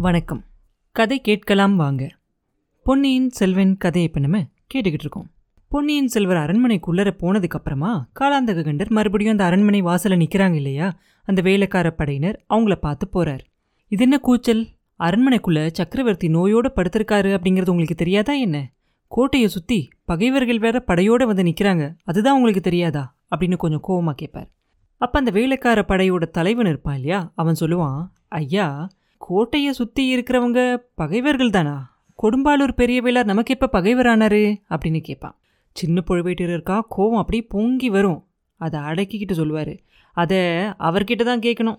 வணக்கம். கதை கேட்கலாம் வாங்க. பொன்னியின் செல்வன் கதையை இப்போ நம்ம கேட்டுக்கிட்டு இருக்கோம். பொன்னியின் செல்வர் அரண்மனைக்குள்ளர போனதுக்கு அப்புறமா காலாந்தக கண்டர் மறுபடியும் அந்த அரண்மனை வாசல்ல நிக்கிறாங்க இல்லையா? அந்த வேலைக்கார படையினர் அவங்கள பார்த்து போகிறார் இது என்ன கூச்சல்? அரண்மனைக்குள்ள சக்கரவர்த்தி நோயோட படுத்திருக்காரு அப்படிங்கிறது உங்களுக்கு தெரியாதா என்ன? கோட்டையை சுத்தி பகைவர்கள் வேற படையோட வந்து நிக்கிறாங்க. அதுதான் உங்களுக்கு தெரியாதா? அப்படின்னு கொஞ்சம் கோவமா கேட்பார் அப்ப அந்த வேலைக்கார படையோட தலைவன் இருப்பான் இல்லையா? அவன் சொல்லுவான் ஐயா கோட்டையை சுத்தி இருக்கிறவங்க பகைவர்கள் தானா கொடும்பாலூர் பெரிய வேளார் நமக்கு எப்ப பகைவரானாரு? அப்படின்னு கேட்பான் சின்ன புழுவேட்டரருக்கா கோவம் அப்படியே பொங்கி வரும். அதை அடக்கிக்கிட்டு சொல்லுவார். அதை அவர்கிட்ட தான் கேட்கணும்.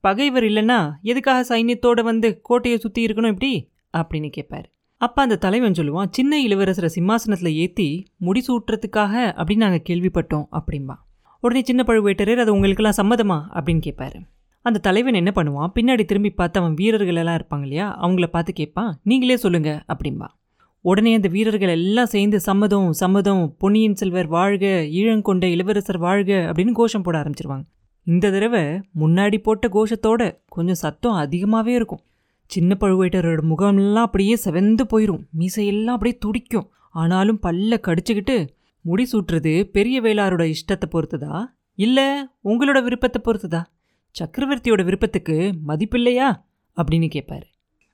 பகைவர் இல்லைன்னா எதுக்காக சைன்யத்தோட வந்து கோட்டையை சுத்தி இருக்கணும் இப்படி? அப்படின்னு கேட்பாரு அப்ப அந்த தலைவன் சொல்லுவான் சின்ன இளவரசரை சிம்மாசனத்துல ஏத்தி முடிசூட்டுறதுக்காக அப்படின்னு நாங்க கேள்விப்பட்டோம் அப்படின்பா உடனே சின்ன பழுவேட்டரர் அது உங்களுக்கெல்லாம் சம்மதமா? அப்படின்னு கேட்பாரு அந்த தலைவன் என்ன பண்ணுவான்? பின்னாடி திரும்பி பார்த்து அவன் வீரர்கள் எல்லாம் இருப்பாங்க இல்லையா? அவங்கள பார்த்து கேட்பான் நீங்களே சொல்லுங்க அப்படின்பா. உடனே அந்த வீரர்கள் எல்லாம் சேர்ந்து சம்மதம் சம்மதம் பொன்னியின் செல்வர் வாழ்க ஈழங்கொண்ட இளவரசர் வாழ்க அப்படின்னு கோஷம் போட ஆரம்பிச்சிருவாங்க. இந்த தடவை முன்னாடி போட்ட கோஷத்தோட கொஞ்சம் சத்தம் அதிகமாகவே இருக்கும். சின்ன பழுவேட்டரோட முகம்லாம் அப்படியே செவந்து போயிடும் மீசையெல்லாம் அப்படியே துடிக்கும். ஆனாலும் பல்ல கடிச்சுக்கிட்டு முடி சூட்டுறது பெரிய வேளாரோட இஷ்டத்தை பொறுத்ததா? இல்லை உங்களோட விருப்பத்தை பொறுத்ததா? சக்கரவர்த்தியோட விருப்பத்துக்கு மதிப்பில்லையா? அப்படின்னு கேட்பாரு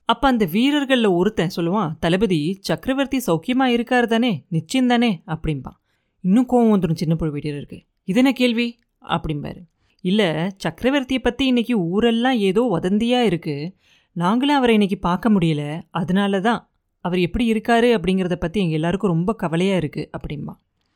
அப்ப அந்த வீரர்களில் ஒருத்தன் சொல்லுவான் தளபதி சக்கரவர்த்தி சௌக்கியமா இருக்காரு தானே? நிச்சயம் தானே? அப்படிம்பான். இன்னும் கோவம் வந்துடும் சின்ன பழுவேட்டருக்கு இது என்ன கேள்வி? அப்படிம்பாரு. இல்லை சக்கரவர்த்தியை பற்றி இன்னைக்கு ஊரெல்லாம் ஏதோ வதந்தியாக இருக்கு. நாங்களும் அவரை இன்னைக்கு பார்க்க முடியல. அதனால தான் அவர் எப்படி இருக்காரு அப்படிங்கிறத பற்றி எங்கள் எல்லாருக்கும் ரொம்ப கவலையாக இருக்குது அப்படிம்பா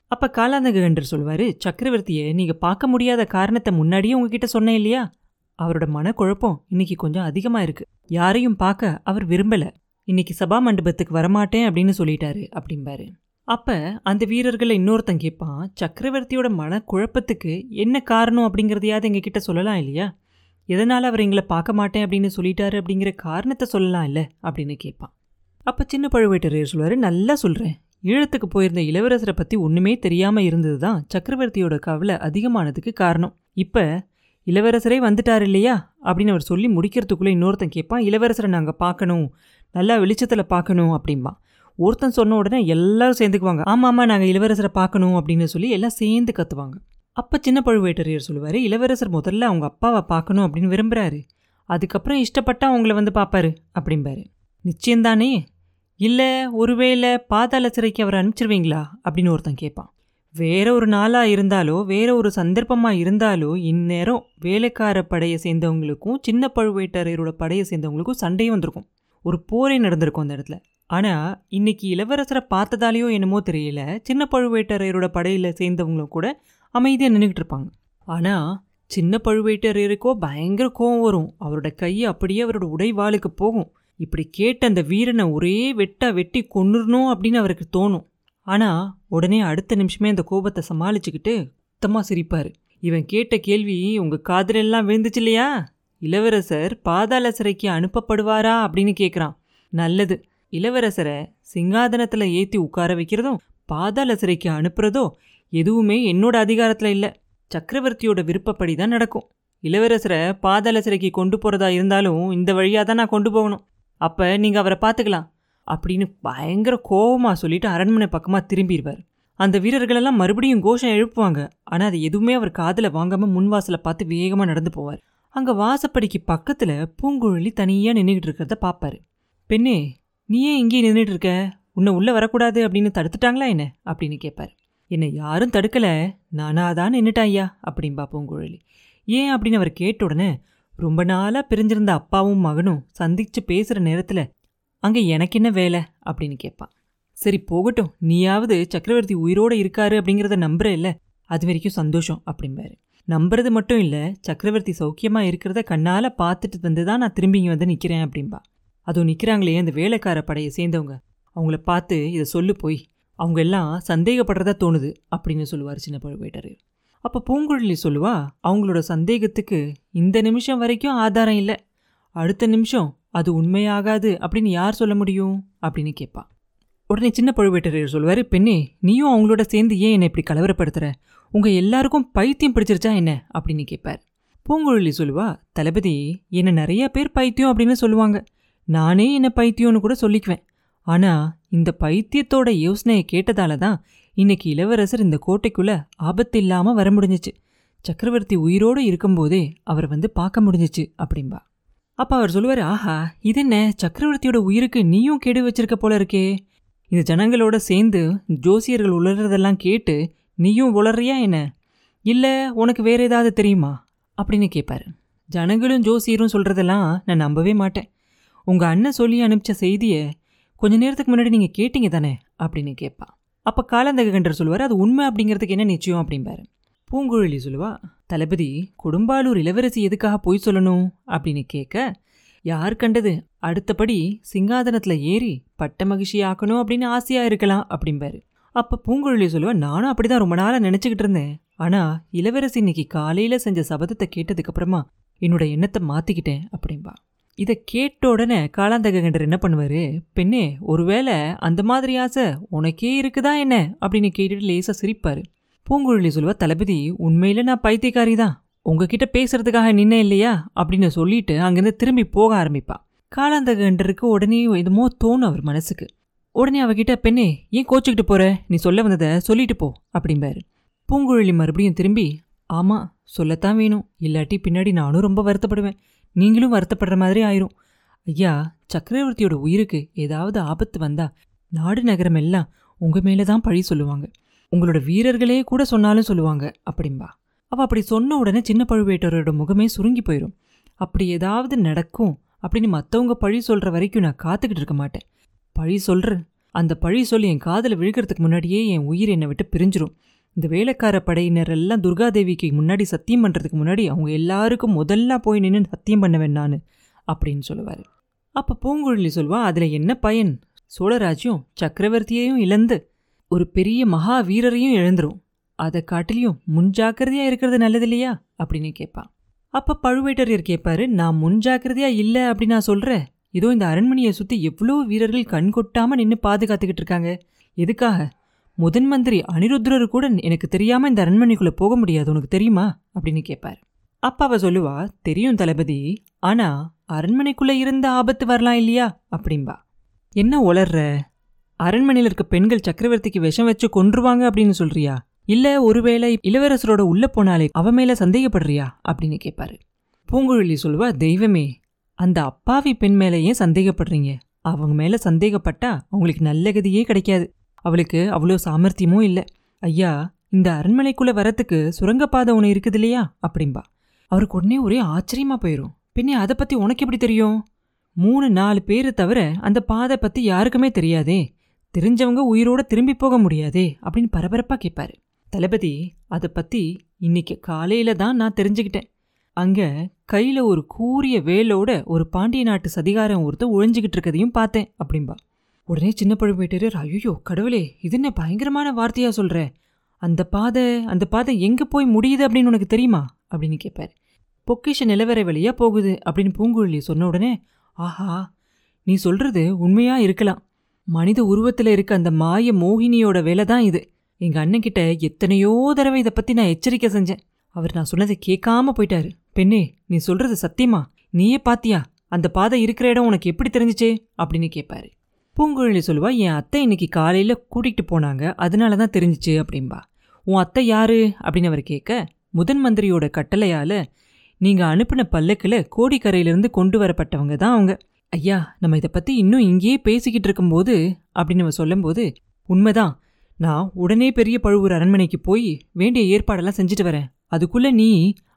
அப்போ காலாந்தகண்டர் சொல்வார் சக்கரவர்த்தியை நீங்கள் பார்க்க முடியாத காரணத்தை முன்னாடியே உங்ககிட்ட சொன்னேன் இல்லையா? அவரோட மனக்குழப்பம் இன்னைக்கு கொஞ்சம் அதிகமாக இருக்குது யாரையும் பார்க்க அவர் விரும்பல. இன்னைக்கு சபா மண்டபத்துக்கு வரமாட்டேன் அப்படின்னு சொல்லிட்டாரு அப்படிம்பாரு. அப்போ அந்த வீரர்களை இன்னொருத்தன் கேட்பான் சக்கரவர்த்தியோட மனக்குழப்பத்துக்கு என்ன காரணம் அப்படிங்கிறதையாவது எங்ககிட்ட சொல்லலாம் இல்லையா? எதனால் அவர் எங்களை பார்க்க மாட்டேன் அப்படின்னு சொல்லிட்டாரு அப்படிங்கிற காரணத்தை சொல்லலாம் இல்லை அப்படின்னு கேட்பான் அப்போ சின்ன பழுவேட்டரையர் சொல்லுவார் நல்லா சொல்கிறேன் ஈழத்துக்கு போயிருந்த இளவரசரை பற்றி ஒன்றுமே தெரியாமல் இருந்தது தான் சக்கரவர்த்தியோட கவலை அதிகமானதுக்கு காரணம். இப்போ இளவரசரே வந்துட்டார் இல்லையா? அப்படின்னு அவர் சொல்லி முடிக்கிறதுக்குள்ளே இன்னொருத்தன் கேட்பான் இளவரசரை நாங்கள் பார்க்கணும் நல்லா வெளிச்சத்தில் பார்க்கணும் அப்படிம்பா. ஒருத்தன் சொன்ன உடனே எல்லாரும் சேர்ந்துக்குவாங்க. ஆமாம் ஆமாம் நாங்கள் இளவரசரை பார்க்கணும் அப்படின்னு சொல்லி எல்லாம் சேர்ந்து கத்துவாங்க. அப்போ சின்ன பழுவேட்டரையர் சொல்லுவார் இளவரசர் முதல்ல அவங்க அப்பாவை பார்க்கணும் அப்படின்னு விரும்புகிறாரு அதுக்கப்புறம் இஷ்டப்பட்டா அவங்கள வந்து பார்ப்பாரு அப்படிம்பாரு. நிச்சயம்தானே? இல்லை ஒருவேளை பாதாள சிறைக்கு அவரை அனுப்பிச்சிருவீங்களா? அப்படின்னு ஒருத்தன் கேட்பான் வேற ஒரு நாளாக இருந்தாலோ வேற ஒரு சந்தர்ப்பமாக இருந்தாலோ இந்நேரம் வேலைக்கார படையை சேர்ந்தவங்களுக்கும் சின்ன பழுவேட்டரையரோட படையை சேர்ந்தவங்களுக்கும் சண்டையும் வந்திருக்கும். ஒரு போரே நடந்திருக்கும் அந்த இடத்துல. ஆனால் இன்னைக்கு இளவரசரை பார்த்ததாலேயோ என்னமோ தெரியல சின்ன பழுவேட்டரையரோட படையில் சேர்ந்தவங்களும் கூட அமைதியாக நின்றுக்கிட்டு இருப்பாங்க. ஆனால் சின்ன பழுவேட்டரையருக்கோ பயங்கர கோவம் வரும். அவரோட கை அப்படியே அவரோட உடைவாளுக்கு போகும். இப்படி கேட்ட அந்த வீரனை ஒரே வெட்டா வெட்டி கொன்னுறணும் அப்படின்னு அவருக்கு தோணும். ஆனால் உடனே அடுத்த நிமிஷமே அந்த கோபத்தை சமாளிச்சுக்கிட்டு சுத்தமாக சிரிப்பார். இவன் கேட்ட கேள்வி உங்கள் காதலெல்லாம் விழுந்துச்சு இல்லையா இளவரசர் பாதாள சிறைக்கு அனுப்பப்படுவாரா? அப்படின்னு கேட்குறான் நல்லது. இளவரசரை சிங்காதனத்தில் ஏற்றி உட்கார வைக்கிறதும் பாதாள சிறைக்கு அனுப்புறதோ எதுவுமே என்னோட அதிகாரத்தில் இல்லை. சக்கரவர்த்தியோட விருப்பப்படி தான் நடக்கும். இளவரசரை பாதாள சிறைக்கு கொண்டு போகிறதா இருந்தாலும் இந்த வழியாக தான் நான் கொண்டு போகணும். அப்போ நீங்கள் அவரை பார்த்துக்கலாம் அப்படின்னு பயங்கர கோபமாக சொல்லிட்டு அரண்மனை பக்கமாக திரும்பிடுவார். அந்த வீரர்கள் எல்லாம் மறுபடியும் கோஷம் எழுப்புவாங்க. ஆனால் அது எதுவுமே அவர் காதில் வாங்காமல் முன்வாசலை பார்த்து வேகமாக நடந்து போவார். அங்கே வாசப்படிக்கு பக்கத்தில் பூங்குழலி தனியாக நின்றுகிட்டு இருக்கிறத பார்ப்பாரு பெண்ணே நீ ஏன் இங்கேயே நின்றுட்டு இருக்க? உன்னை உள்ளே வரக்கூடாது அப்படின்னு தடுத்துட்டாங்களா என்ன? அப்படின்னு கேட்பார் என்னை யாரும் தடுக்கலை. நானாதான் தான் நின்னுட்டேன் ஐயா அப்படின்பா பூங்குழலி. ஏன்? அப்படின்னு அவர் கேட்ட உடனே ரொம்ப நாளா பிரிஞ்சிருந்த அப்பாவும் மகனும் சந்திச்சு பேசுற நேரத்துல அங்க எனக்கு என்ன வேலை? அப்படின்னு கேட்பான். சரி போகட்டும். நீயாவது சக்கரவர்த்தி உயிரோட இருக்காரு அப்படிங்கிறத நம்புற இல்ல? அது வரைக்கும் சந்தோஷம் அப்படிம்பாரு. நம்புறது மட்டும் இல்ல சக்கரவர்த்தி சௌக்கியமா இருக்கிறத கண்ணால பார்த்துட்டு வந்து தான் நான் திரும்பி இங்கே வந்து நிக்கிறேன் அப்படின்பா அதுவும் நிக்கிறாங்களே அந்த வேலைக்கார படையை சேர்ந்தவங்க. அவங்கள பார்த்து இதை சொல்லு போய். அவங்க எல்லாம் சந்தேகப்படுறதா தோணுது அப்படின்னு சொல்லுவார் சின்ன பழுவேட்டரையர். அப்போ பூங்குழலி சொல்லுவா அவங்களோட சந்தேகத்துக்கு இந்த நிமிஷம் வரைக்கும் ஆதாரம் இல்லை. அடுத்த நிமிஷம் அது உண்மையாகாது அப்படின்னு யார் சொல்ல முடியும்? அப்படின்னு கேட்பா உடனே சின்ன பழுவேட்டரையர் சொல்லுவாரு பெண்ணே நீயும் அவங்களோட சேர்ந்து ஏன் என்னை இப்படி கலவரப்படுத்துற? உங்க எல்லாருக்கும் பைத்தியம் பிடிச்சிருச்சா என்ன? அப்படின்னு கேட்பார் பூங்குழலி சொல்லுவா தளபதி என்னை நிறைய பேர் பைத்தியம் அப்படின்னு சொல்லுவாங்க. நானே என்னை பைத்தியம்னு கூட சொல்லிக்குவேன். ஆனா இந்த பைத்தியத்தோட யோசனையை கேட்டதால தான் இன்னைக்கு இளவரசர் இந்த கோட்டைக்குள்ள ஆபத்து இல்லாமல் வர முடிஞ்சிச்சு. சக்கரவர்த்தி உயிரோடு இருக்கும்போதே அவர் வந்து பார்க்க முடிஞ்சிச்சு அப்படின்பா அப்ப அவர் சொல்லுவார் ஆஹா இது என்ன? சக்கரவர்த்தியோட உயிருக்கு நீயும் கெடு வச்சிருக்க போல இருக்கே. இந்த ஜனங்களோட சேர்ந்து ஜோசியர்கள் உளறதெல்லாம் கேட்டு நீயும் உளறியா என்ன? இல்லை உனக்கு வேற ஏதாவது தெரியுமா? அப்படின்னு கேட்பாரு ஜனங்களும் ஜோசியரும் சொல்றதெல்லாம் நான் நம்பவே மாட்டேன். உங்க அண்ணன் சொல்லி அனுப்பிச்ச செய்தியை கொஞ்ச நேரத்துக்கு முன்னாடி நீங்க கேட்டீங்க தானே? அப்படின்னு கேட்பா அப்போ காலந்தகண்டர் சொல்லுவார் அது உண்மை அப்படிங்கிறதுக்கு என்ன நிச்சயம்? அப்படிம்பாரு. பூங்குழலி சொல்லுவா தளபதி கொடும்பாலூர் இளவரசி எதுக்காக பொய் சொல்லணும்? அப்படின்னு கேட்க யார் கண்டது? அடுத்தபடி சிங்காதனத்தில் ஏறி பட்ட மகிழ்ச்சி ஆக்கணும் அப்படின்னு ஆசையாக இருக்கலாம் அப்படிம்பாரு. அப்போ பூங்குழலி சொல்லுவா நானும் அப்படி தான் ரொம்ப நாளாக நினச்சிக்கிட்டு இருந்தேன். ஆனால் இளவரசி இன்னைக்கு காலையில் செஞ்ச சபதத்தை கேட்டதுக்கப்புறமா என்னோட எண்ணத்தை மாற்றிக்கிட்டேன் அப்படின்பா இதை கேட்ட உடனே காலாந்தகண்டர் என்ன பண்ணுவாரு? பெண்ணே ஒருவேளை அந்த மாதிரி ஆசை உனக்கே இருக்குதா என்ன? அப்படின்னு கேட்டுட்டு லேசா சிரிப்பார். பூங்குழலி சொல்லுவா தளபதி உண்மையில நான் பைத்தியக்காரி தான் உங்ககிட்ட பேசுறதுக்காக நின்ன இல்லையா? அப்படின்னு சொல்லிட்டு அங்கிருந்து திரும்பி போக ஆரம்பிப்பா. காலாந்தகண்டருக்கு உடனே எதுமோ தோணும் அவர் மனசுக்கு. உடனே அவகிட்ட பெண்ணே ஏன் கோச்சிக்கிட்டு போற? நீ சொல்ல வந்ததை சொல்லிட்டு போ அப்படிம்பாரு. பூங்குழலி மறுபடியும் திரும்பி ஆமா சொல்லத்தான் வேணும். இல்லாட்டி பின்னாடி நானும் ரொம்ப வருத்தப்படுவேன். நீங்களும் வருத்தப்படுற மாதிரி ஆயிரும். ஐயா சக்கரவர்த்தியோட உயிருக்கு ஏதாவது ஆபத்து வந்தா நாடு நகரம் எல்லாம் உங்க மேலே தான் பழி சொல்லுவாங்க. உங்களோட வீரர்களே கூட சொன்னாலும் சொல்லுவாங்க அப்படிம்பா. அவ அப்படி சொன்ன உடனே சின்ன பழுவேட்டரோட முகமே சுருங்கி போயிடும் அப்படி ஏதாவது நடக்கும் அப்படின்னு மற்றவங்க பழி சொல்ற வரைக்கும் நான் காத்துக்கிட்டு இருக்க மாட்டேன். பழி சொல்ற அந்த பழி சொல்லி என் காதில் விழுகிறதுக்கு முன்னாடியே என் உயிர் என்னை விட்டு பிரிஞ்சிரும். இந்த வேலைக்கார படையினர் எல்லாம் துர்காதேவிக்கு முன்னாடி சத்தியம் பண்ணுறதுக்கு முன்னாடி அவங்க எல்லாருக்கும் முதல்ல போய் நின்று சத்தியம் பண்ணுவேன் நான் அப்படின்னு சொல்லுவார். அப்போ பூங்குழலி சொல்வா அதில் என்ன பயன்? சோழராஜ்யம் சக்கரவர்த்தியையும் இழந்து ஒரு பெரிய மகா வீரரையும் இழந்துரும். அதை காட்டிலையும் முன்ஜாக்கிரதையாக இருக்கிறது நல்லது இல்லையா? அப்படின்னு கேட்பான் அப்போ பழுவேட்டரையர் கேட்பாரு நான் முன்ஜாக்கிரதையாக இல்லை அப்படி நான் சொல்கிறேன் இதோ இந்த அரண்மனையை சுற்றி எவ்வளோ வீரர்கள் கண் கொட்டாமல் நின்று பாதுகாத்துக்கிட்டு இருக்காங்க. எதுக்காக? முதன் மந்திரி அனிருத்ரரு கூட எனக்கு தெரியாம இந்த அரண்மனைக்குள்ள போக முடியாது உனக்கு தெரியுமா? அப்படின்னு கேட்பாரு அப்ப அவ சொல்லுவா தெரியும் தளபதி ஆனா அரண்மனைக்குள்ள இருந்த ஆபத்து வரலாம் இல்லையா? அப்படின்பா என்ன உளர்ற? அரண்மனையில் இருக்க பெண்கள் சக்கரவர்த்திக்கு விஷம் வச்சு கொன்றுவாங்க அப்படின்னு சொல்றியா? இல்ல ஒருவேளை இளவரசரோட உள்ள போனாலே அவ மேல சந்தேகப்படுறியா? அப்படின்னு கேட்பாரு பூங்குழலி சொல்லுவா தெய்வமே அந்த அப்பாவி பெண் மேல ஏன் சந்தேகப்படுறீங்க? அவங்க மேல சந்தேகப்பட்டா அவங்களுக்கு நல்ல கதியே கிடைக்காது. அவளுக்கு அவ்வளோ சாமர்த்தியமும் இல்லை. ஐயா இந்த அரண்மனைக்குள்ள வரத்துக்கு சுரங்கப்பாதை ஒன்று இருக்குது இல்லையா? அப்படின்பா அவருக்கு உடனே ஒரே ஆச்சரியமா போயிடும் பின்னே அதை பத்தி உனக்கு எப்படி தெரியும்? மூணு நாலு பேரை தவிர அந்த பாதை பத்தி யாருக்குமே தெரியாதே. தெரிஞ்சவங்க உயிரோட திரும்பி போக முடியாதே அப்படின்னு பரபரப்பா கேட்பாரு தளபதி அதை பத்தி இன்னைக்கு காலையில தான் நான் தெரிஞ்சுக்கிட்டேன். அங்க கையில ஒரு கூரிய வேலோட ஒரு பாண்டிய நாட்டு சதிகாரம் ஒருத்தர் ஒழிஞ்சுக்கிட்டு இருக்கதையும் பார்த்தேன் அப்படின்பா உடனே சின்ன பழுவேட்டரர் ஐயோ கடவுளே இது என்ன பயங்கரமான வார்த்தையா சொல்ற? அந்த பாதை அந்த பாதை எங்க போய் முடியுது அப்படின்னு உனக்கு தெரியுமா? அப்படின்னு கேட்பாரு பொக்கிஷ நிலவரை வழியா போகுது அப்படின்னு பூங்குழலி சொன்ன உடனே ஆஹா நீ சொல்றது உண்மையா இருக்கலாம். மனித உருவத்தில் இருக்க அந்த மாய மோகினியோட வேலை தான் இது. எங்க அண்ணன் கிட்ட எத்தனையோ தடவை இதை பத்தி நான் எச்சரிக்கை செஞ்சேன். அவர் நான் சொன்னதை கேட்காம போயிட்டாரு. பெண்ணே நீ சொல்றது சத்தியமா? நீயே பாத்தியா? அந்த பாதை இருக்கிற இடம் உனக்கு எப்படி தெரிஞ்சிச்சே? அப்படின்னு கேட்பாரு பூங்குழலி சொல்லுவா என் அத்தை இன்னைக்கு காலையில் கூட்டிகிட்டு போனாங்க. அதனால தான் தெரிஞ்சிச்சு அப்படின்பா உன் அத்தை யாரு? அப்படின்னு அவர் கேட்க முதன் மந்திரியோட கட்டளையால் நீங்கள் அனுப்பின பல்லக்கில் கோடிக்கரையிலிருந்து கொண்டு வரப்பட்டவங்க தான் அவங்க. ஐயா நம்ம இதை பற்றி இன்னும் இங்கேயே பேசிக்கிட்டு இருக்கும்போது அப்படின்னு நம்ம சொல்லும்போது உண்மைதான். நான் உடனே பெரிய பழுவூர் அரண்மனைக்கு போய் வேண்டிய ஏற்பாடெல்லாம் செஞ்சுட்டு வரேன். அதுக்குள்ளே நீ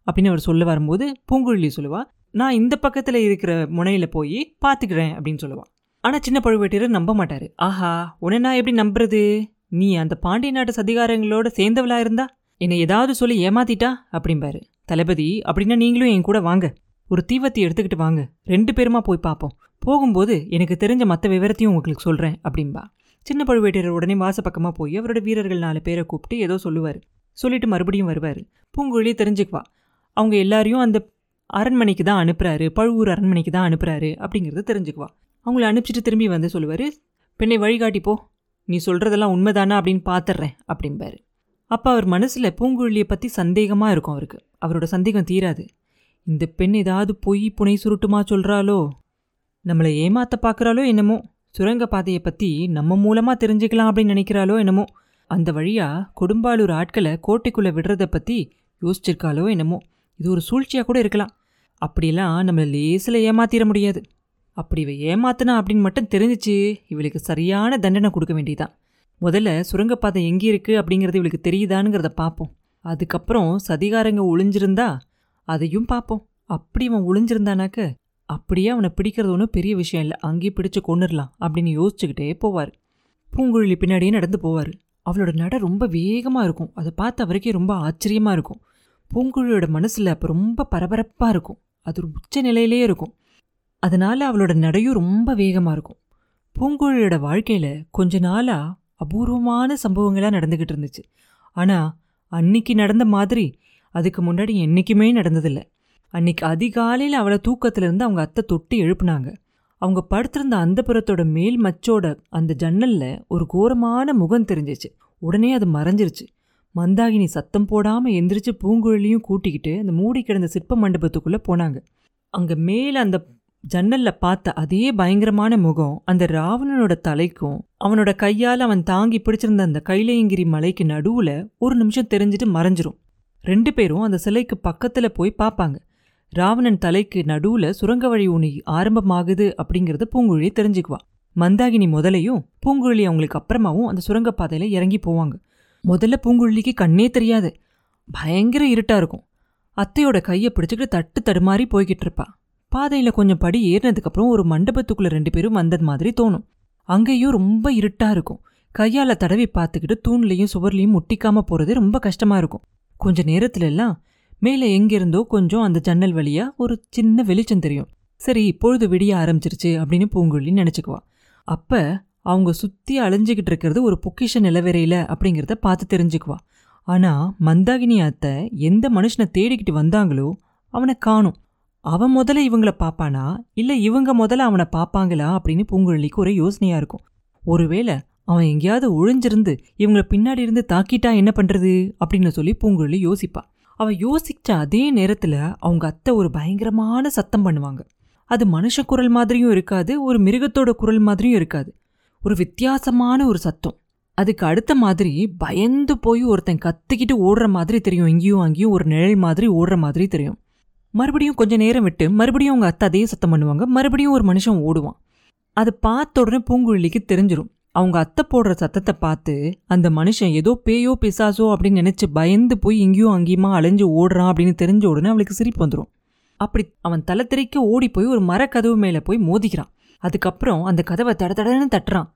அப்படின்னு அவர் சொல்ல வரும்போது பூங்குழலி சொல்லுவா நான் இந்த பக்கத்தில் இருக்கிற முனையில் போய் பார்த்துக்கிறேன் அப்படின்னு சொல்லுவா. ஆனால் சின்ன பழுவேட்டரர் நம்ப மாட்டார். ஆஹா உன்னை நான் எப்படி நம்புறது? நீ அந்த பாண்டிய நாட்டு சதிகாரங்களோட சேர்ந்தவளா இருந்தா? என்னை ஏதாவது சொல்லி ஏமாத்திட்டா? அப்படிம்பாரு. தளபதி அப்படின்னா நீங்களும் என் கூட வாங்க. ஒரு தீவத்தை எடுத்துக்கிட்டு வாங்க. ரெண்டு பேருமா போய் பார்ப்போம். போகும்போது எனக்கு தெரிஞ்ச மற்ற விவரத்தையும் உங்களுக்கு சொல்கிறேன் அப்படின்பா சின்ன பழுவேட்டரர் உடனே வாசப்பக்கமாக போய் அவரோட வீரர்கள் நாலு பேரை கூப்பிட்டு ஏதோ சொல்லுவார். சொல்லிட்டு மறுபடியும் வருவார். பூங்குழலி தெரிஞ்சுக்குவா. அவங்க எல்லாரையும் அந்த அரண்மனைக்கு தான் அனுப்புறாரு. பழுவூர் அரண்மனைக்கு தான் அனுப்புறாரு அப்படிங்கிறத தெரிஞ்சுக்குவா. அவங்கள அனுப்பிச்சிட்டு திரும்பி வந்து சொல்லுவார் பெண்ணை வழிகாட்டி போ. நீ சொல்கிறதெல்லாம் உண்மைதானா அப்படின்னு பார்த்துட்றேன் அப்படிம்பாரு. அப்போ அவர் மனசில் பூங்குழலியை பற்றி சந்தேகமாக இருக்கும் அவருக்கு. அவரோட சந்தேகம் தீராது. இந்த பெண் ஏதாவது பொய் புனை சுருட்டுமா சொல்கிறாளோ நம்மளை ஏமாத்த பார்க்குறாளோ என்னமோ? சுரங்க பாதையை பற்றி நம்ம மூலமாக தெரிஞ்சுக்கலாம் அப்படின்னு நினைக்கிறாளோ என்னமோ? அந்த வழியாக கொடும்பாலூர் ஆட்களை கோட்டைக்குள்ளே விடுறத பற்றி யோசிச்சிருக்காளோ என்னமோ? இது ஒரு சூழ்ச்சியாக கூட இருக்கலாம். அப்படிலாம் நம்மளை லேசில் ஏமாத்திட முடியாது. அப்படி இவ ஏமாத்தினா அப்படின்னு மட்டும் தெரிஞ்சிச்சு. இவளுக்கு சரியான தண்டனை கொடுக்க வேண்டியதான் முதல்ல சுரங்கப்பாதை எங்கே இருக்குது அப்படிங்கிறது இவளுக்கு தெரியுதானுங்கிறத பார்ப்போம் அதுக்கப்புறம் சதிகாரங்க ஒளிஞ்சிருந்தா அதையும் பார்ப்போம் அப்படி அவன் ஒளிஞ்சிருந்தானாக்க அப்படியே அவனை பிடிக்கிறது ஒன்றும் பெரிய விஷயம் இல்லை. அங்கேயே பிடிச்சு கொண்டுடலாம் அப்படின்னு யோசிச்சுக்கிட்டே போவார். பூங்குழலி பின்னாடியே நடந்து போவார். அவளோட நட ரொம்ப வேகமாக இருக்கும். அதை பார்த்த அவருக்கே ரொம்ப ஆச்சரியமாக இருக்கும். பூங்குழலியோட மனசில் அப்போ ரொம்ப பரபரப்பாக இருக்கும். அது ஒரு உச்ச நிலையிலே இருக்கும். அதனால் அவளோட நடையும் ரொம்ப வேகமாக இருக்கும். பூங்குழலியோட வாழ்க்கையில் கொஞ்ச நாளாக அபூர்வமான சம்பவங்களாக நடந்துக்கிட்டு இருந்துச்சு. ஆனால் அன்னைக்கு நடந்த மாதிரி அதுக்கு முன்னாடி என்றைக்குமே நடந்ததில்லை. அன்னைக்கு அதிகாலையில் அவளை தூக்கத்திலிருந்து அவங்க அத்தை தொட்டி எழுப்புனாங்க. அவங்க படுத்திருந்த அந்த புறத்தோட மேல் மச்சோட அந்த ஜன்னலில் ஒரு கோரமான முகம் தெரிஞ்சிச்சு. உடனே அது மறைஞ்சிருச்சு. மந்தாகினி சத்தம் போடாமல் எந்திரிச்சு பூங்குழலியும் கூட்டிக்கிட்டு அந்த மூடி கிடந்த சிற்ப மண்டபத்துக்குள்ளே போனாங்க. அங்கே மேலே அந்த ஜன்னல்ல பார்த்த அதே பயங்கரமான முகம் அந்த ராவணனோட தலைக்கும் அவனோட கையால் அவன் தாங்கி பிடிச்சிருந்த அந்த கைலையங்கிரி மலைக்கு நடுவுல ஒரு நிமிஷம் தெரிஞ்சுட்டு மறைஞ்சிரும். ரெண்டு பேரும் அந்த சிலைக்கு பக்கத்துல போய் பார்ப்பாங்க. ராவணன் தலைக்கு நடுவுல சுரங்க வழி உனி ஆரம்பமாகுது அப்படிங்கறத பூங்குழலி தெரிஞ்சுக்குவா. மந்தாகினி முதலையும் பூங்குழலி அவங்களுக்கு அப்புறமாவும் அந்த சுரங்கப்பாதையில இறங்கி போவாங்க. முதல்ல பூங்குழலிக்கு கண்ணே தெரியாது. பயங்கர இருட்டா இருக்கும். அத்தையோட கையை பிடிச்சிக்கிட்டு தட்டு தடுமாறி போய்கிட்டு இருப்பா. பாதையில கொஞ்சம் படி ஏறினதுக்கு அப்புறம் ஒரு மண்டபத்துக்குள்ள ரெண்டு பேரும் வந்தது மாதிரி தோணும். அங்கேயும் ரொம்ப இருட்டா இருக்கும். கையால தடவி பார்த்துக்கிட்டு தூண்லையும் சுவர்லையும் முட்டிக்காம போறது ரொம்ப கஷ்டமா இருக்கும். கொஞ்ச நேரத்துல எல்லாம் மேலே எங்கிருந்தோ கொஞ்சம் அந்த ஜன்னல் வழியா ஒரு சின்ன வெளிச்சம் தெரியும். சரி பொழுது விடிய ஆரம்பிச்சிருச்சு அப்படின்னு பூங்குழலி நினச்சிக்குவா. அப்ப அவங்க சுத்தி அழிஞ்சுக்கிட்டு இருக்கிறது ஒரு பொக்கிஷ நிலவரையில அப்படிங்கிறத பார்த்து தெரிஞ்சுக்குவா. ஆனா மந்தாகினி அத்தை எந்த மனுஷனை தேடிக்கிட்டு வந்தாங்களோ அவனை காணும். அவன் முதல்ல இவங்கள பார்ப்பானா இல்லை இவங்க முதல்ல அவனை பார்ப்பாங்களா அப்படின்னு பூங்குழலிக்கு ஒரே யோசனையா இருக்கும். ஒருவேளை அவன் எங்கேயாவது ஒழிஞ்சிருந்து இவங்கள பின்னாடி இருந்து தாக்கிட்டா என்ன பண்றது? அப்படின்னு சொல்லி பூங்குழலி யோசிப்பாள் அவள் யோசிச்ச அதே நேரத்தில் அவங்க அத்தை ஒரு பயங்கரமான சத்தம் பண்ணுவாங்க. அது மனுஷ குரல் மாதிரியும் இருக்காது ஒரு மிருகத்தோட குரல் மாதிரியும் இருக்காது. ஒரு வித்தியாசமான ஒரு சத்தம். அதுக்கு அடுத்த மாதிரி பயந்து போய் ஒருத்தன் கத்திக்கிட்டு ஓடுற மாதிரி தெரியும். இங்கேயும் அங்கேயும் ஒரு நிழல் மாதிரி ஓடுற மாதிரி தெரியும். மறுபடியும் கொஞ்ச நேரம் விட்டு மறுபடியும் அவங்க அத்தை அதையே சத்தம் பண்ணுவாங்க. மறுபடியும் ஒரு மனுஷன் ஓடுவான். அது பார்த்த உடனே பூங்குழலிக்கு தெரிஞ்சிடும் அவங்க அத்தை போடுற சத்தத்தை பார்த்து அந்த மனுஷன் ஏதோ பேயோ பிசாசோ அப்படின்னு நினைச்சு பயந்து போய் இங்கேயும் அங்கேயுமா அலைஞ்சு ஓடுறான் அப்படின்னு தெரிஞ்ச உடனே அவளுக்கு சிரிப்பு வந்துடும் அப்படி அவன் தலை தெறிக்க ஓடி போய் ஒரு மரக்கதவு மேலே போய் மோதிக்கிறான். அதுக்கப்புறம் அந்த கதவை தட தடன்னு தட்டுறான்.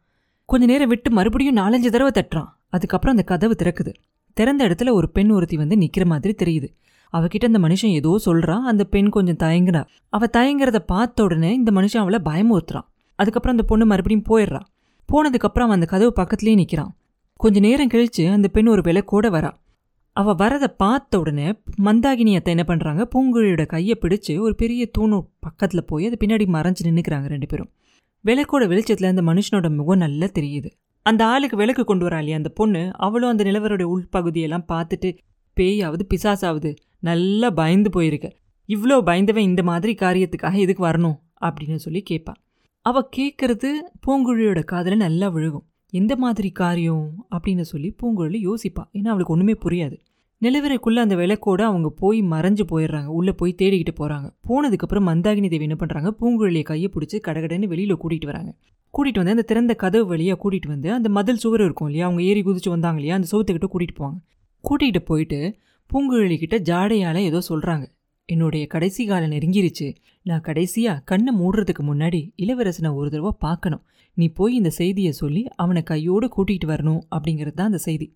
கொஞ்ச நேரம் விட்டு மறுபடியும் நாலஞ்சு தடவை தட்டுறான். அதுக்கப்புறம் அந்த கதவு திறக்குது. திறந்த இடத்துல ஒரு பெண் ஒருத்தி வந்து நிற்கிற மாதிரி தெரியுது. அவகிட்ட அந்த மனுஷன் ஏதோ சொல்றான் அந்த பெண் கொஞ்சம் தயங்குறா. அவ தயங்குறத பார்த்த உடனே இந்த மனுஷன் அவளை பயமுறுத்துறான். அதுக்கப்புறம் அந்த பொண்ணு மறுபடியும் போயிடுறா. போனதுக்கப்புறம் அவன் அந்த கதவு பக்கத்துலேயே நிற்கிறான் கொஞ்ச நேரம் கழிச்சு அந்த பெண் ஒரு விளக்கோட வரா. அவ வரதை பார்த்த உடனே மந்தாகினி அத்தை என்ன பண்றாங்க? பூங்குழியோட கையை பிடிச்சு ஒரு பெரிய தூணு பக்கத்துல போய் அது பின்னாடி மறைஞ்சு நின்னுக்கிறாங்க ரெண்டு பேரும். விளக்கோட வெளிச்சத்துல அந்த மனுஷனோட முகம் நல்லா தெரியுது. அந்த ஆளுக்கு விளக்கு கொண்டு வரா இல்லையா அந்த பொண்ணு? அவளும் அந்த நிலவரோட உள்பகுதியெல்லாம் பார்த்துட்டு பேயாவது பிசாசாவது நல்லா பயந்து போயிருக்க. இவ்வளோ பயந்தவன் இந்த மாதிரி காரியத்துக்காக எதுக்கு வரணும்? அப்படின்னு சொல்லி கேட்பான். அவள் கேட்குறது பூங்குழியோட காதில் நல்லா விழுகும். எந்த மாதிரி காரியம்? அப்படின்னு சொல்லி பூங்குழலி யோசிப்பாள் ஏன்னா அவளுக்கு ஒன்றுமே புரியாது. நிலவரைக்குள்ளே அந்த விளக்கோட அவங்க போய் மறைஞ்சு போயிடுறாங்க. உள்ளே போய் தேடிக்கிட்டு போகிறாங்க போனதுக்கப்புறம் மந்தாகினி தேவி என்ன பண்ணுறாங்க பூங்குழலியை கையை பிடிச்சி கடகடன்னு வெளியில் கூட்டிகிட்டு வராங்க. கூட்டிகிட்டு வந்து அந்த திறந்த கதவு வழியாக கூட்டிகிட்டு வந்து அந்த மதில் சுவர் இருக்கும் இல்லையா? அவங்க ஏறி குதிச்சு வந்தாங்க இல்லையா? அந்த சுவத்துக்கிட்ட கூட்டிகிட்டு போவாங்க. கூட்டிகிட்டு போயிட்டு பூங்குழலி கிட்ட ஜாடையால் ஏதோ சொல்கிறாங்க என்னுடைய கடைசி காலம் நெருங்கிருச்சு. நான் கடைசியாக கண்ணை மூடுறதுக்கு முன்னாடி இளவரசனை ஒரு தடவை பார்க்கணும். நீ போய் இந்த செய்தியை சொல்லி அவனை கையோடு கூட்டிகிட்டு வரணும் அப்படிங்கிறது தான் அந்த செய்தி.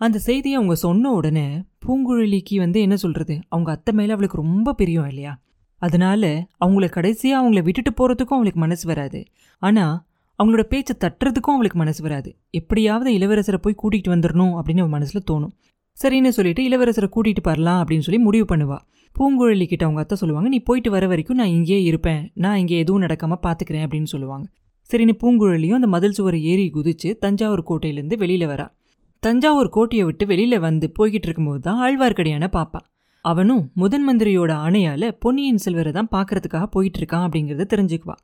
அந்த செய்தியை அவங்க சொன்ன உடனே பூங்குழலிக்கு வந்து என்ன சொல்கிறது அவங்க அத்தை மேலே அவளுக்கு ரொம்ப பிரியம் இல்லையா? அதனால அவங்கள கடைசியாக அவங்கள விட்டுட்டு போகிறதுக்கும் அவளுக்கு மனசு வராது. ஆனால் அவங்களோட பேச்சை தட்டுறதுக்கும் அவளுக்கு மனசு வராது. எப்படியாவது இளவரசரை போய் கூட்டிகிட்டு வந்துடணும் அப்படின்னு அவன் மனசில் தோணும். சரின்னு சொல்லிட்டு இளவரசரை கூட்டிகிட்டு வரலாம் அப்படின்னு சொல்லி முடிவு பண்ணுவா. பூங்குழலி கிட்ட அவங்க அத்தை சொல்லுவாங்க நீ போயிட்டு வர வரைக்கும் நான் இங்கேயே இருப்பேன். நான் இங்கே எதுவும் நடக்காமல் பார்த்துக்கிறேன் அப்படின்னு சொல்லுவாங்க. சரின்னு பூங்குழலியும் அந்த மதில் சுவரை ஏறி குதிச்சு தஞ்சாவூர் கோட்டையிலேருந்து வெளியில் வரா. தஞ்சாவூர் கோட்டையை விட்டு வெளியில் வந்து போய்கிட்டு இருக்கும்போது தான் ஆழ்வார்க்கடியான பாப்பா. அவனும் முதன் மந்திரியோட ஆணையால் பொன்னியின் செல்வரை தான் பார்க்கறதுக்காக போயிட்டு இருக்கான் அப்படிங்கிறத தெரிஞ்சுக்குவா.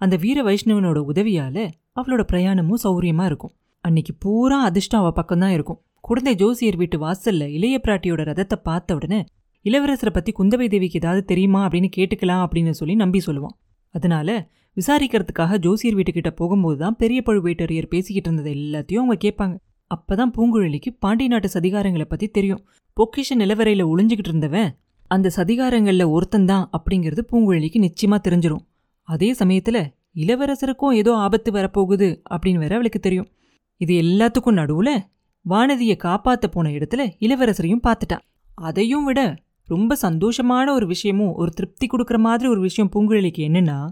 அந்த வீர வைஷ்ணவனோட உதவியால அவளோட பிரயாணமும் சௌரியமா இருக்கும். அன்னைக்கு பூரா அதிர்ஷ்டம் அவள் பக்கம்தான் இருக்கும். குழந்தை ஜோசியர் வீட்டு வாசல்ல இளைய பிராட்டியோட ரதத்தை பார்த்த உடனே இளவரசரை பத்தி குந்தவை தேவிக்கு ஏதாவது தெரியுமா அப்படின்னு கேட்டுக்கலாம் அப்படின்னு சொல்லி நம்பி சொல்லுவான். அதனால விசாரிக்கிறதுக்காக ஜோசியர் வீட்டுக்கிட்ட போகும்போது தான் பெரிய பழுவேட்டரையர் பேசிக்கிட்டு இருந்தது எல்லாத்தையும் அவங்க கேட்பாங்க. அப்பதான் பூங்குழலிக்கு பாண்டி நாட்டு சதிகாரங்களை பத்தி தெரியும். பொக்கிஷ நிலவரையில ஒளிஞ்சுக்கிட்டு இருந்தவன் அந்த சதிகாரங்கள்ல ஒருத்தந்தான் அப்படிங்கிறது பூங்குழலிக்கு நிச்சயமா தெரிஞ்சிடும் அதே சமயத்துல இளவரசருக்கும் ஏதோ ஆபத்து வரப்போகுது அப்படின்னு வேற அவளுக்கு தெரியும். இது எல்லாத்துக்கும் நடுவுல வானதியை காப்பாத்த போன இடத்துல இளவரசரையும் பார்த்துட்டான். அதையும் விட ரொம்ப சந்தோஷமான ஒரு விஷயமும் ஒரு திருப்தி கொடுக்குற மாதிரி ஒரு விஷயம் பூங்குழலிக்கு என்னன்னா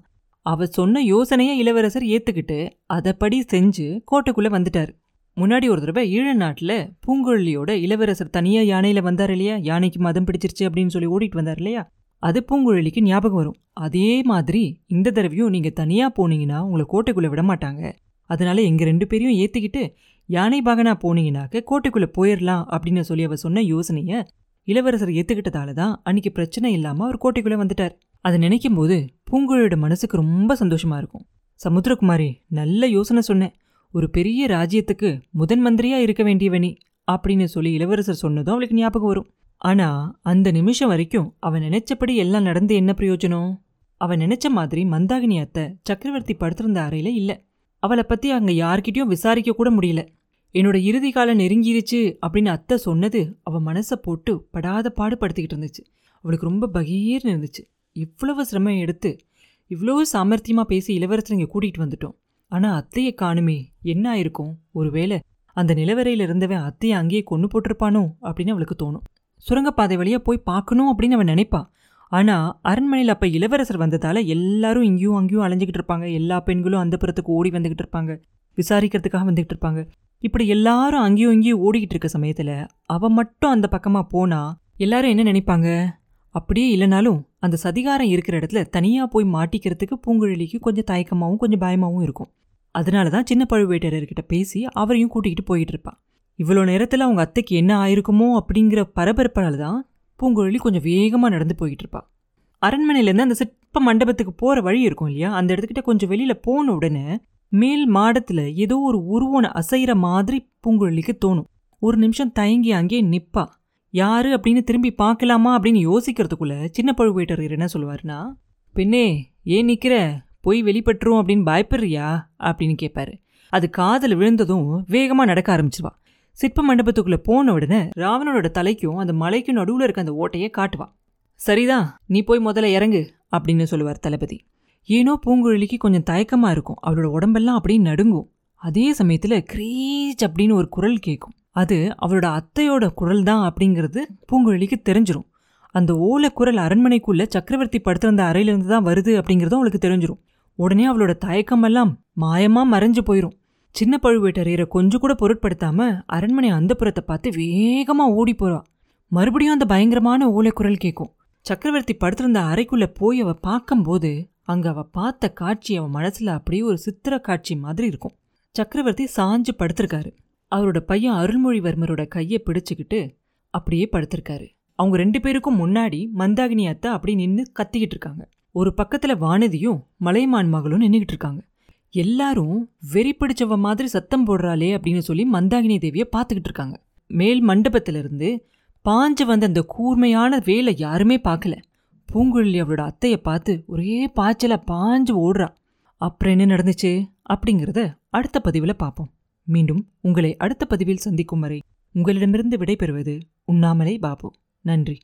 அவ சொன்ன யோசனையை இளவரசர் ஏத்துக்கிட்டு அதப்படி செஞ்சு கோட்டைக்குள்ள வந்துட்டார். முன்னாடி ஒரு தடவை ஈழ நாட்டில் பூங்குழலியோட இளவரசர் தனியா யானையில வந்தார் இல்லையா? யானைக்கு மதம் பிடிச்சிருச்சு அப்படின்னு சொல்லி ஓடிட்டு வந்தார் இல்லையா? அது பூங்குழலிக்கு ஞாபகம் வரும். அதே மாதிரி இந்த தடவையும் நீங்க தனியா போனீங்கன்னா உங்களை கோட்டைக்குள்ள விட மாட்டாங்க. அதனால எங்க ரெண்டு பேரையும் ஏத்துக்கிட்டு யானை பாகனா போனீங்கனாக்க கோட்டைக்குள்ளே போயிடலாம் அப்படின்னு சொல்லி அவர் சொன்ன யோசனையை இளவரசர் ஏற்றுக்கிட்டதால தான் அன்னைக்கு பிரச்சனை இல்லாமல் அவர் கோட்டைக்குள்ளே வந்துட்டார். அதை நினைக்கும் போது பூங்குழலியோட மனசுக்கு ரொம்ப சந்தோஷமா இருக்கும். சமுத்திரகுமாரி நல்ல யோசனை சொன்னேன் ஒரு பெரிய ராஜ்யத்துக்கு முதன் மந்திரியாக இருக்க வேண்டியவனி அப்படின்னு சொல்லி இளவரசர் சொன்னதும் அவளுக்கு ஞாபகம் வரும். ஆனால் அந்த நிமிஷம் வரைக்கும் அவன் நினைச்சபடி எல்லாம் நடந்து என்ன பிரயோஜனம்? அவன் நினைச்ச மாதிரி மந்தாகினி அத்தை சக்கரவர்த்தி படுத்திருந்த அறையில இல்லை. அவளை பற்றி அங்கே யார்கிட்டயும் விசாரிக்க கூட முடியல. என்னோட இறுதி காலம் நெருங்கிருச்சு அப்படின்னு அத்தை சொன்னது அவள் மனசை போட்டு படாத பாடுபடுத்திக்கிட்டு இருந்துச்சு. அவளுக்கு ரொம்ப பகீர்னு இருந்துச்சு. இவ்வளவு சிரமம் எடுத்து இவ்வளோ சாமர்த்தியமாக பேசி இளவரசர் இங்கே கூட்டிகிட்டு வந்துட்டோம். ஆனால் அத்தையை காணுமே என்ன ஆயிருக்கும்? ஒருவேளை அந்த நிலவரையில் இருந்தவன் அத்தையை அங்கேயே கொண்டு போட்டிருப்பானோ அப்படின்னு அவளுக்கு தோணும். சுரங்கப்பாதை வழியாக போய் பார்க்கணும் அப்படின்னு அவன் நினைப்பா. ஆனால் அரண்மனையில் அப்போ இளவரசர் வந்ததால் எல்லாரும் இங்கேயும் அங்கேயும் அலைஞ்சிக்கிட்டு இருப்பாங்க. எல்லா பெண்களும் அந்த புறத்துக்கு ஓடி வந்துக்கிட்டு இருப்பாங்க. விசாரிக்கிறதுக்காக வந்துக்கிட்டு இருப்பாங்க. இப்படி எல்லாரும் அங்கேயும் இங்கேயும் ஓடிக்கிட்டு இருக்க சமயத்தில் அவன் மட்டும் அந்த பக்கமாக போனால் எல்லாரும் என்ன நினைப்பாங்க? அப்படியே இல்லைனாலும் அந்த சதிகாரம் இருக்கிற இடத்துல தனியாக போய் மாட்டிக்கிறதுக்கு பூங்குழலிக்கு கொஞ்சம் தயக்கமாகவும் கொஞ்சம் பயமாகவும் இருக்கும். அதனால தான் சின்ன பழுவேட்டரர்கிட்ட பேசி அவரையும் கூட்டிகிட்டு போயிட்டு இருப்பான் இவ்வளோ நேரத்தில் அவங்க அத்தைக்கு என்ன ஆயிருக்குமோ அப்படிங்கிற பரபரப்பால் தான் பூங்குழலி கொஞ்சம் வேகமாக நடந்து போயிட்டு இருப்பா அரண்மனையிலேருந்து அந்த சிற்ப மண்டபத்துக்கு போகிற வழி இருக்கும் இல்லையா? அந்த இடத்துக்கிட்ட கொஞ்சம் வெளியில் போன உடனே மேல் மாடத்தில் ஏதோ ஒரு உருவனை அசைகிற மாதிரி பூங்குழலிக்கு தோணும். ஒரு நிமிஷம் தயங்கி அங்கேயே நிப்பா. யாரு? அப்படின்னு திரும்பி பார்க்கலாமா அப்படின்னு யோசிக்கிறதுக்குள்ள சின்ன பழுவேட்டரர் என்ன சொல்லுவாருன்னா பெண்ணே ஏன் நிற்கிற போய் வெளிப்பட்டுரும் அப்படின்னு பயப்படுறியா? அப்படின்னு கேட்பாரு அது காதில் விழுந்ததும் வேகமாக நடக்க ஆரம்பிச்சிருவா. சிற்ப மண்டபத்துக்குள்ள போன உடனே ராவணனோட தலைக்கும் அந்த மலைக்கும் நடுவில் இருக்க அந்த ஓட்டையை காட்டுவா. சரிதான் நீ போய் முதல்ல இறங்கு அப்படின்னு சொல்லுவார் தளபதி. ஏனோ பூங்குழலிக்கு கொஞ்சம் தயக்கமா இருக்கும். அவளோட உடம்பெல்லாம் அப்படியே நடுங்கும். அதே சமயத்துல கிரீச் அப்படின்னு ஒரு குரல் கேட்கும் அது அவளோட அத்தையோட குரல் தான் அப்படிங்கிறது பூங்குழலிக்கு தெரிஞ்சிடும் அந்த ஓலை குரல் அரண்மனைக்குள்ள சக்கரவர்த்தி படுத்திருந்த அறையிலிருந்து தான் வருது அப்படிங்கிறதும் அவளுக்கு தெரிஞ்சிரும். உடனே அவளோட தயக்கமெல்லாம் மாயமா மறைஞ்சு போயிடும் சின்ன பழுவேட்டரையரை கொஞ்சம் கூட பொருட்படுத்தாம அரண்மனை அந்தப்புறத்தை பார்த்து வேகமா ஓடி போறா மறுபடியும் அந்த பயங்கரமான ஓலை குரல் கேட்கும் சக்கரவர்த்தி படுத்திருந்த அறைக்குள்ள போய் அவ பார்க்கும்போது அங்க அவ பார்த்த காட்சி அவ மனசுல அப்படியே ஒரு சித்திர காட்சி மாதிரி இருக்கும். சக்கரவர்த்தி சாஞ்சு படுத்திருக்காரு. அவரோட பையன் அருள்மொழிவர்மரோட கையை பிடிச்சுக்கிட்டு அப்படியே படுத்திருக்காரு. அவங்க ரெண்டு பேருக்கும் முன்னாடி மந்தாகினி அத்தை அப்படி நின்று கத்திக்கிட்டு இருக்காங்க. ஒரு பக்கத்துல வானதியும் மலைமான் மகளும் நின்றுகிட்டு இருக்காங்க. எல்லாரும் வெறி பிடிச்சவ மாதிரி சத்தம் போடுறாளே அப்படின்னு சொல்லி மந்தாகினி தேவியை பார்த்துக்கிட்டு இருக்காங்க. மேல் மண்டபத்துல இருந்து பாஞ்சு வந்த அந்த கூர்மையான வேலை யாருமே பார்க்கல. பூங்குழலி அவளோட அத்தையை பார்த்து ஒரே பாய்ச்சல பாஞ்சு ஓடுறா. அப்புறம் என்ன நடந்துச்சு அப்படிங்கிறத அடுத்த பதிவில் பார்ப்போம். மீண்டும் உங்களை அடுத்த பதிவில் சந்திக்கும் வரை உங்களிடமிருந்து விடைபெறுவது உண்ணாமலே பாபு. நன்றி.